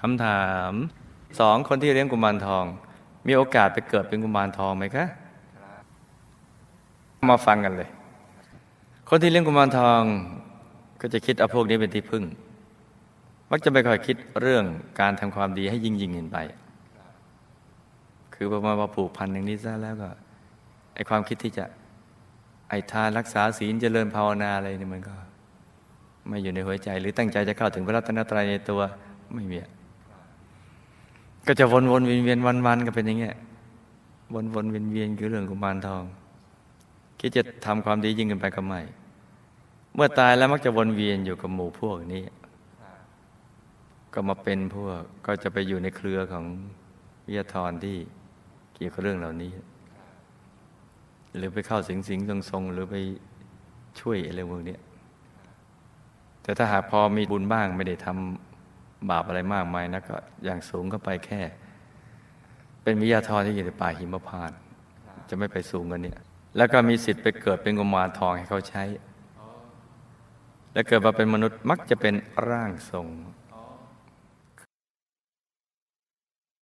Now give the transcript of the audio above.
คำถามสองคนที่เลี้ยงกุมารทอง มีโอกาสไปเกิดเป็นกุมารทองไหมคะมาฟังกันเลย คนที่เลี้ยงกุมารทองก็จะคิดเอาพวกนี้เป็นที่พึ่ง มักจะไม่ค่อยคิดเรื่องการทำความดีให้ยิ่งยิ่งขึ้นไป คือประมาณว่าผูกพันอย่างนี้ซะแล้วก็ไอความคิดที่จะไอทานรักษาศีลเจริญภาวนาอะไรนี่มันก็ ไม่อยู่ในหัวใจ หรือตั้งใจจะเข้าถึงพระรัตนตรัยในตัวไม่มี ก็จะวนวนเวียนเวียนวันวันก็เป็นอย่างเงี้ยวนวนเวียนเวียนคือเรื่องกุมารทองคิดจะทำความดียิ่งขึ้นไปก็ไม่เมื่อตายแล้วมักจะวนเวียนอยู่กับหมู่พวกนี้ ก็มาเป็นพวกก็จะไปอยู่ในเครือของวิทยาธรที่เกี่ยวกับเรื่องเหล่านี้ หรือไปเข้าสิงสิงทรงทรงหรือไปช่วยอะไรพวกนี้แต่ถ้าหากพอมีบุญบ้างไม่ได้ทำ บาปอะไรมากมายนะก็อย่างสูงก็ไปแค่ เป็นวิทยาธรที่อยู่ในป่าหิมพานจะไม่ไปสูงกันเนี่ยแล้วก็มีสิทธิ์ไปเกิดเป็นกุมารทองให้เขาใช้ และเกิดมาเป็นมนุษย์มักจะเป็นร่างทรง